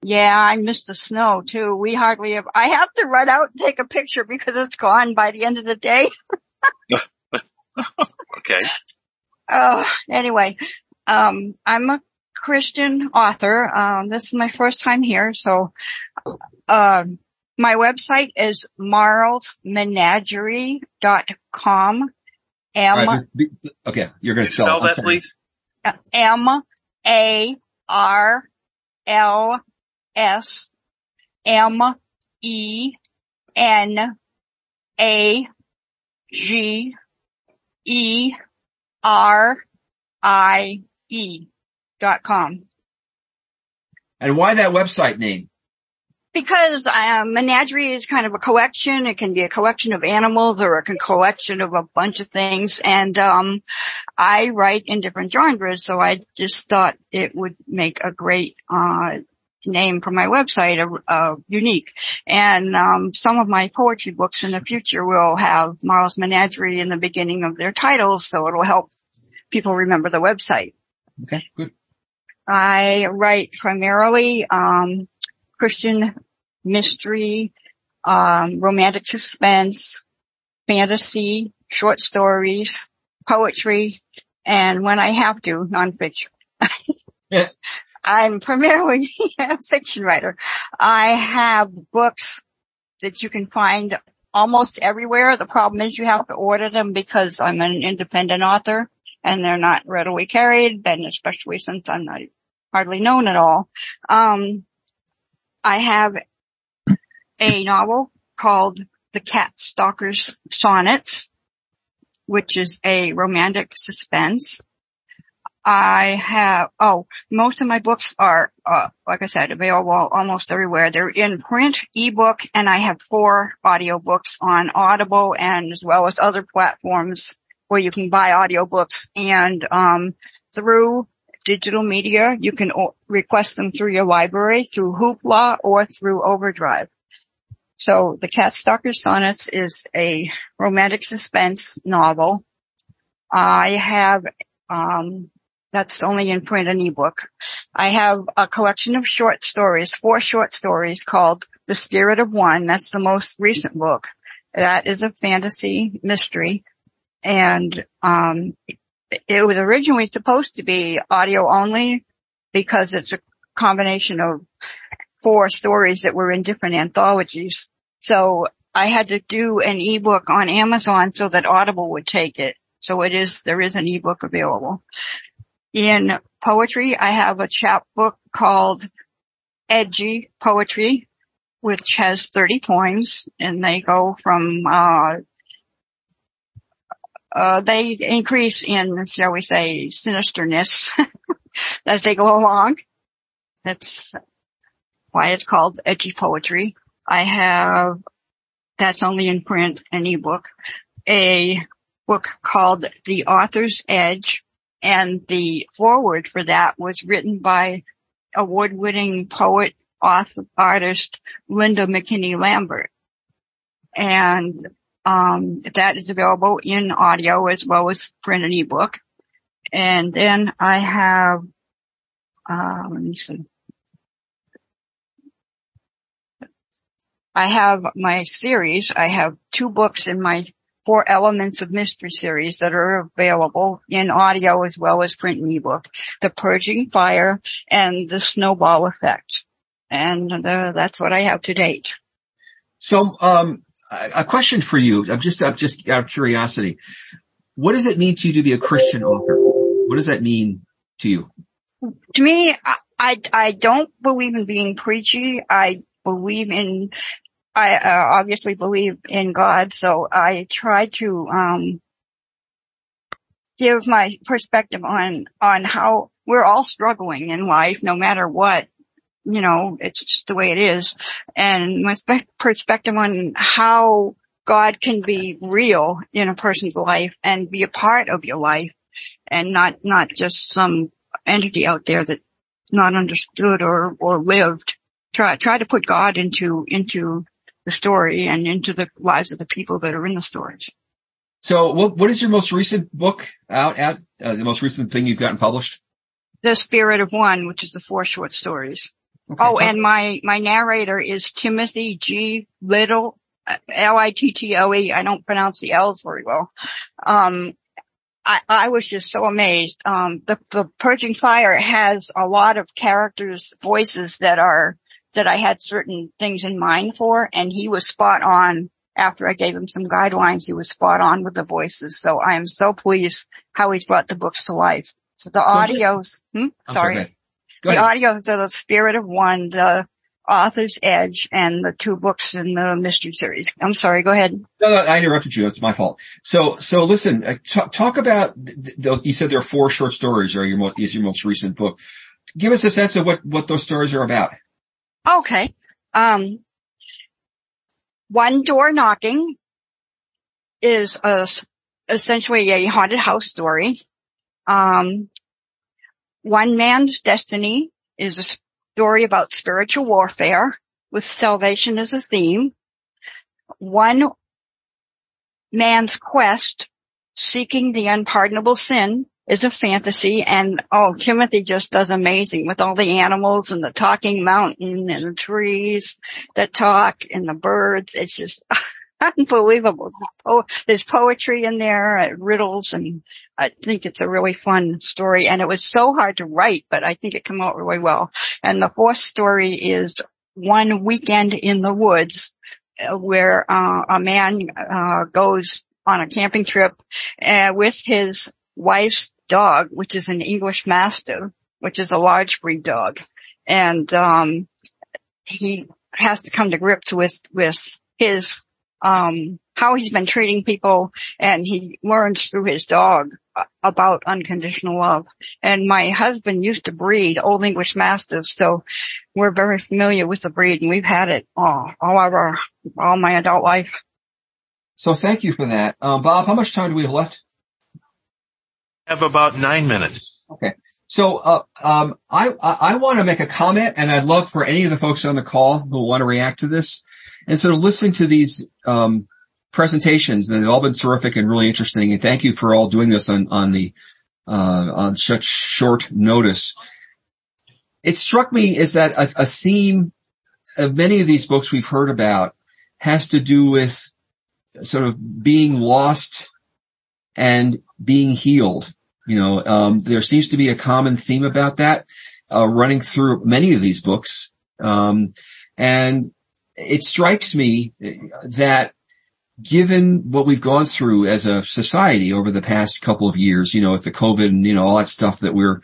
yeah, I miss the snow too. We hardly have, I have to run out and take a picture because it's gone by the end of the day.
Okay.
Oh, anyway, um, I'm a Christian author. Um, this is my first time here. So, um, my website is marlsmenagerie.com. M,
All right. be- be- Okay. You're going to spell,
Spell that,
sorry.
please.
M A R L S M E N A G E R I E dot com.
And why that website name?
Because um, menagerie is kind of a collection. It can be a collection of animals or a collection of a bunch of things. And um, I write in different genres, so I just thought it would make a great uh, name for my website, uh, uh, unique. And um, some of my poetry books in the future will have Marl's Menagerie in the beginning of their titles, so it'll help people remember the website.
Okay. Good.
I write primarily um, Christian mystery, um, romantic suspense, fantasy, short stories, poetry, and when I have to, nonfiction. I'm primarily a fiction writer. I have books that you can find almost everywhere. The problem is you have to order them because I'm an independent author and they're not readily carried, and especially since I'm not hardly known at all. Um, I have a novel called The Cat Stalker's Sonnets, which is a romantic suspense. I have, oh, most of my books are, uh, like I said, available almost everywhere. They're in print, ebook, and I have four audiobooks on Audible and as well as other platforms where you can buy audiobooks and, um, through digital media, you can request them through your library, through Hoopla, or through Overdrive. So The Cat Stalker Sonnets is a romantic suspense novel. I have, um, that's only in print and ebook. I have a collection of short stories, four short stories called The Spirit of One. That's the most recent book. That is a fantasy mystery. And, um, it was originally supposed to be audio only because it's a combination of four stories that were in different anthologies. So I had to do an ebook on Amazon so that Audible would take it. So it is, there is an ebook available. In poetry, I have a chapbook called Edgy Poetry, which has 30 poems and they go from, uh, uh, they increase in, shall we say, sinisterness as they go along. That's why it's called edgy poetry. I have that's only in print an ebook, a book called The Author's Edge. And the foreword for that was written by award-winning poet, author, artist Linda McKinney Lambert. And um, that is available in audio as well as print and ebook. And then I have, uh, let me see. I have my series. I have two books in my Four Elements of Mystery series that are available in audio as well as print and ebook. The Purging Fire and The Snowball Effect. And uh, that's what I have to date.
So, um, a question for you. I'm just, I'm just out of curiosity. What does it mean to you to be a Christian author? What does that mean to you?
To me, I, I don't believe in being preachy. I believe in, I uh, obviously believe in God. So I try to, um, give my perspective on, on how we're all struggling in life, no matter what you know, it's just the way it is. And my spe- perspective on how God can be real in a person's life and be a part of your life and not, not just some entity out there that not understood or, or lived. Try, try to put God into, into the story and into the lives of the people that are in the stories.
So what, what is your most recent book out at, uh, the most recent thing you've gotten published?
The Spirit of One, which is the four short stories. Okay. Oh, and my, my narrator is Timothy G. Little, L-I-T-T-O-E. I don't pronounce the L's very well. Um, I, I was just so amazed. Um, the, the Purging Fire has a lot of characters' voices that are, that I had certain things in mind for, and he was spot on after I gave him some guidelines. He was spot on with the voices. So I am so pleased how he's brought the books to life. So the audios, hmm? sorry. Sorry the audio of the Spirit of One, the Author's Edge, and the two books in the mystery series. I'm sorry, go ahead.
No, no I interrupted you. It's my fault. So, so listen, uh, talk, talk about, you said there are four short stories or your most, is your most recent book. Give us a sense of what, what those stories are about.
Okay. Um, one door knocking is a, essentially a haunted house story. Um, one Man's Destiny is a story about spiritual warfare with salvation as a theme. One Man's Quest, Seeking the Unpardonable Sin is a fantasy and oh, Timothy just does amazing with all the animals and the talking mountain and the trees that talk and the birds. It's just unbelievable. There's poetry in there, uh, riddles, and I think it's a really fun story. And it was so hard to write, but I think it came out really well. And the fourth story is one weekend in the woods uh, where uh, a man uh, goes on a camping trip uh, with his wife's dog, which is an English Mastiff, which is a large breed dog. And, um, he has to come to grips with, with his um, how he's been treating people and he learns through his dog about unconditional love. And my husband used to breed Old English Mastiffs, so we're very familiar with the breed and we've had it all, all of our, all my adult life.
So thank you for that. Um, Bob, how much time do we have left?
have about nine minutes.
Okay. So, uh, um, I, I, I want to make a comment and I'd love for any of the folks on the call who want to react to this and sort of listening to these, um, presentations, they've all been terrific and really interesting. And thank you for all doing this on, on the, uh, on such short notice. It struck me is that a, a theme of many of these books we've heard about has to do with sort of being lost and being healed. You know, um, there seems to be a common theme about that, uh, running through many of these books. Um, and it strikes me that given what we've gone through as a society over the past couple of years, you know, with the COVID and, you know, all that stuff that we're,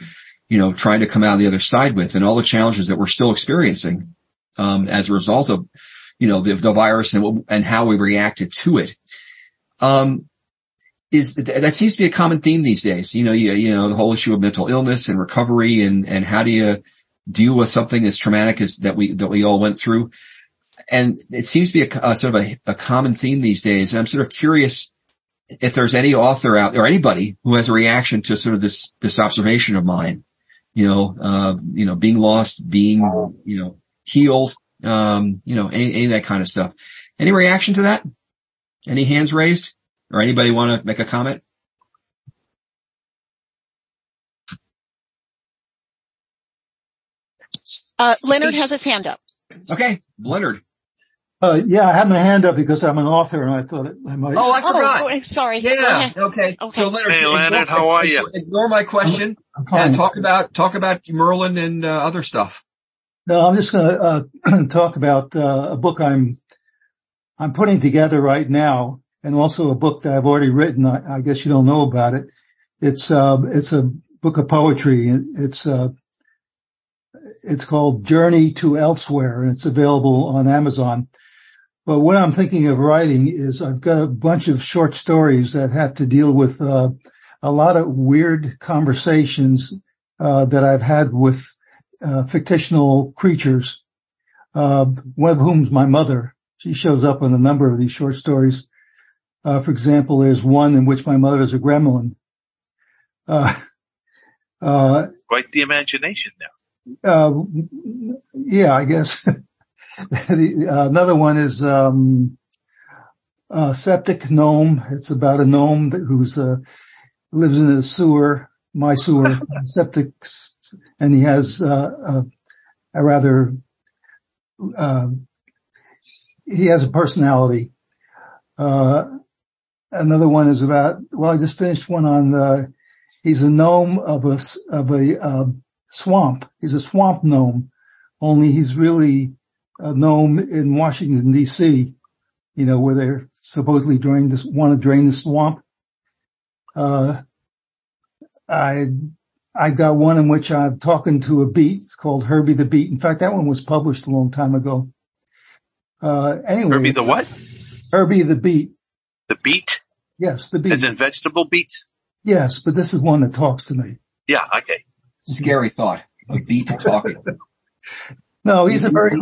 you know, trying to come out the other side with and all the challenges that we're still experiencing, um, as a result of, you know, the, the virus and, and how we reacted to it. Um, is that seems to be a common theme these days. You know, you, you know, the whole issue of mental illness and recovery and, and how do you deal with something as traumatic as that we, that we all went through. And it seems to be a, a sort of a, a, common theme these days. And I'm sort of curious if there's any author out or anybody who has a reaction to sort of this, this observation of mine, you know, uh, you know, being lost, being, you know, healed, um, you know, any, any of that kind of stuff. Any reaction to that? Any hands raised or anybody want to make a comment?
Uh, Leonard has his hand up.
Okay, Leonard.
Uh, yeah, I had my hand up because I'm an author and I thought I might.
Oh, I forgot.
Oh, sorry.
Yeah. Okay.
Okay.
So Leonard,
Hey, Leonard,
ignore,
how are you?
Ignore my question
I'm fine.
and talk about, talk about Merlin and uh, other stuff.
No, I'm just going to uh, talk about uh, a book I'm I'm putting together right now, and also a book that I've already written. I, I guess you don't know about it. It's uh, it's a book of poetry. It's uh, it's called Journey to Elsewhere, and it's available on Amazon. But what I'm thinking of writing is I've got a bunch of short stories that have to deal with uh, a lot of weird conversations uh, that I've had with uh, fictional creatures. Uh, one of whom's my mother. She shows up in a number of these short stories. Uh, for example, there's one in which my mother is a gremlin. Uh,
Quite the imagination now.
uh, yeah, I guess. the, uh, another one is, um, uh, septic gnome. It's about a gnome that, who's, uh, lives in a sewer, my sewer, septic, and he has, uh, a, a rather, uh, he has a personality. Uh, another one is about, well, I just finished one on the, he's a gnome of a, of a, uh, swamp. He's a swamp gnome, only he's really a gnome in Washington DC, you know, where they're supposedly drain this, want to drain the swamp. Uh, I, I got one in which I'm talking to a beet. It's called Herbie the Beet. In fact, that one was published a long time ago. Uh, anyway.
Herbie the what?
Herbie the Beet.
The beet?
Yes, the beet.
As in vegetable beets?
Yes, but this is one that talks to me.
Yeah, okay.
Scary thought. A beet talking.
No, he's a very,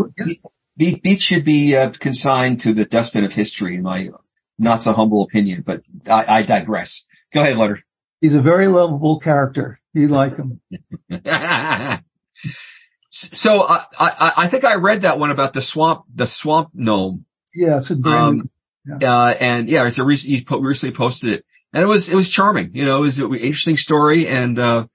Beat, should be uh, consigned to the dustbin of history in my not so humble opinion, but I, I digress. Go ahead, Leonard.
he's a very lovable character. You like him.
so I, I, I think I read that one about the swamp, the swamp gnome.
Yeah, it's a
Um, uh, and yeah, it's a recent, you po- recently posted it and it was, it was charming. You know, it was an interesting story and, uh,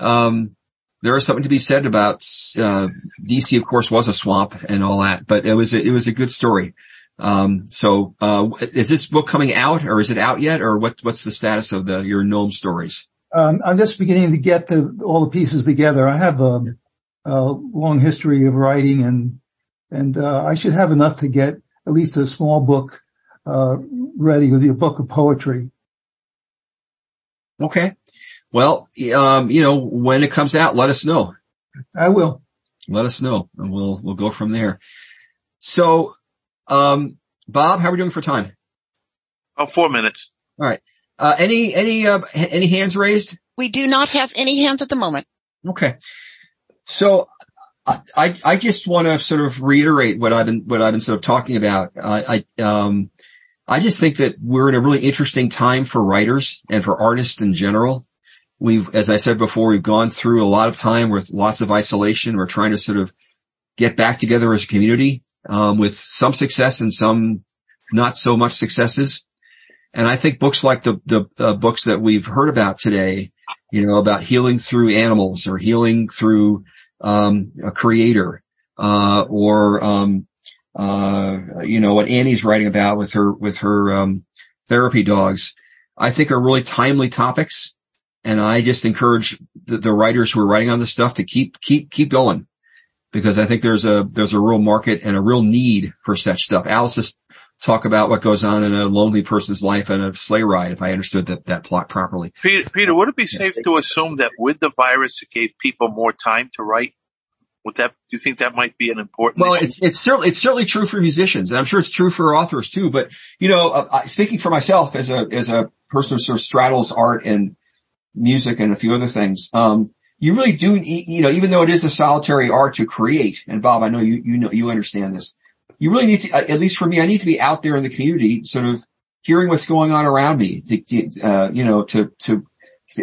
um, there is something to be said about, uh, DC of course was a swamp and all that, but it was, a, it was a good story. Um, so, uh, is this book coming out or is it out yet or what, what's the status of the, your gnome stories?
Um, I'm just beginning to get the, all the pieces together. I have a, a long history of writing and, and, uh, I should have enough to get at least a small book, uh, ready. It'll be a book of poetry.
Okay. Well, um, you know, when it comes out, let us know.
I will.
Let us know and we'll, we'll go from there. So, um, Bob, how are we doing for time?
Oh, four minutes.
All right. Uh, any, any, uh, any hands raised?
We do not have any hands at the moment.
Okay. So I, I, I just want to sort of reiterate what I've been, what I've been sort of talking about. I, I, um, I just think that we're in a really interesting time for writers and for artists in general. We've, as I said before, we've gone through a lot of time with lots of isolation. We're trying to sort of get back together as a community, um, with some success and some not so much successes. And I think books like the, the uh, books that we've heard about today, you know, about healing through animals or healing through, um, a creator, uh, or, um, uh, you know, what Annie's writing about with her, with her, um, therapy dogs, I think are really timely topics. And I just encourage the, the writers who are writing on this stuff to keep, keep, keep going because I think there's a, there's a real market and a real need for such stuff. Alice just talk about what goes on in a lonely person's life and a sleigh ride, if I understood that, that plot properly.
Peter, Peter, would it be safe to assume that with the virus it gave people more time to write? Would that, do you think that might be an important?
Well,
issue?
it's, it's certainly, it's certainly true for musicians and I'm sure it's true for authors too, but you know, uh, speaking for myself as a, as a person who sort of straddles art and music and a few other things, um, you really do, you know, even though it is a solitary art to create, and Bob, I know you, you know, you understand this, you really need to, at least for me, I need to be out there in the community, sort of hearing what's going on around me, to, uh, you know, to, to,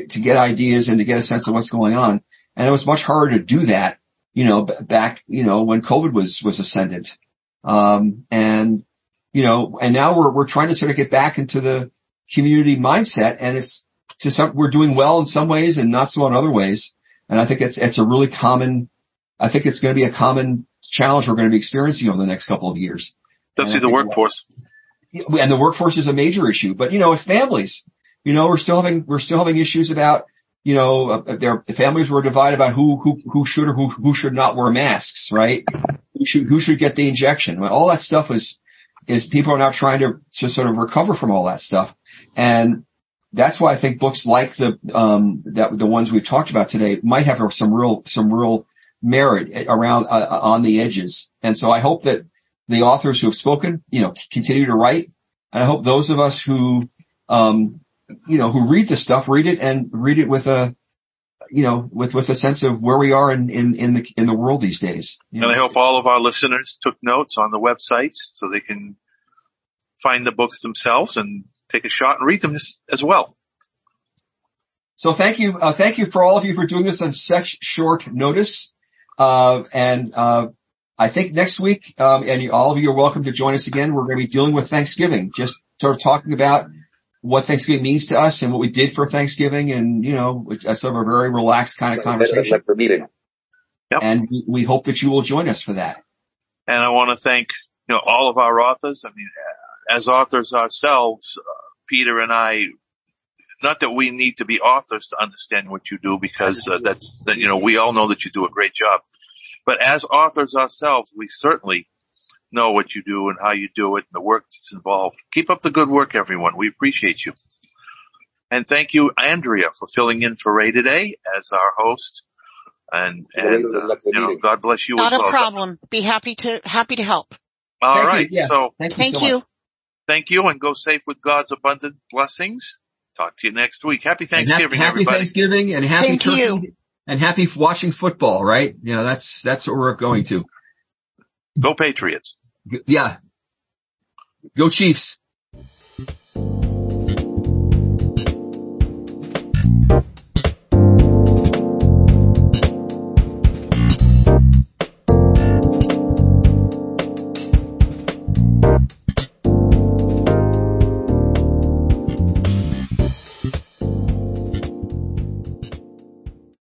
to get ideas and to get a sense of what's going on. And it was much harder to do that, you know, back, you know, when COVID was, was ascendant. Um, and, you know, and now we're, we're trying to sort of get back into the community mindset and it's to some, we're doing well in some ways and not so in other ways. And I think it's, it's a really common, I think it's going to be a common challenge we're going to be experiencing over the next couple of years.
Especially the workforce.
And the workforce is a major issue, but you know, if families, you know, we're still having, we're still having issues about, you know, uh, their families were divided about who, who, who should or who, who should not wear masks, right? Who should, who should get the injection? All that stuff is, is people are now trying to, to sort of recover from all that stuff. And that's why I think books like the, um, that the ones we've talked about today might have some real, some real merit around, uh, on the edges. And so I hope that the authors who have spoken, you know, continue to write. And I hope those of us who, um, you know, who read the stuff, read it and read it with a, you know, with, with a sense of where we are in, in, in the, in the world these days.
And know? I hope all of our listeners took notes on the websites so they can find the books themselves and take a shot and read them as, as well.
So thank you, uh, thank you for all of you for doing this on such short notice. Uh, and, uh, I think next week, um, and all of you are welcome to join us again. We're going to be dealing with Thanksgiving, just sort of talking about what Thanksgiving means to us and what we did for Thanksgiving and, you know, it's sort of a very relaxed kind of conversation.
meeting.
Yep. And we hope that you will join us for that.
And I want to thank, you know, all of our authors. I mean, as authors ourselves, uh, Peter and I, not that we need to be authors to understand what you do because uh, that's, that, you know, we all know that you do a great job. But as authors ourselves, we certainly know what you do and how you do it and the work that's involved. Keep up the good work, everyone. We appreciate you. And thank you, Andrea, for filling in for Ray today as our host. And, and, uh, you know, God bless you
Not
as well.
a problem. Be happy to, happy to help.
All
Thank you. Yeah.
So
Thank you.
Thank
so
you.
Much.
thank you and go safe with God's abundant blessings. Talk to you next week. Happy
And happy,
Thanksgiving,
happy
everybody.
Thanksgiving and happy
Same to
turkey
you.
and happy watching football, right? You know, that's, that's what we're going to.
Go Patriots.
Yeah. Go Chiefs.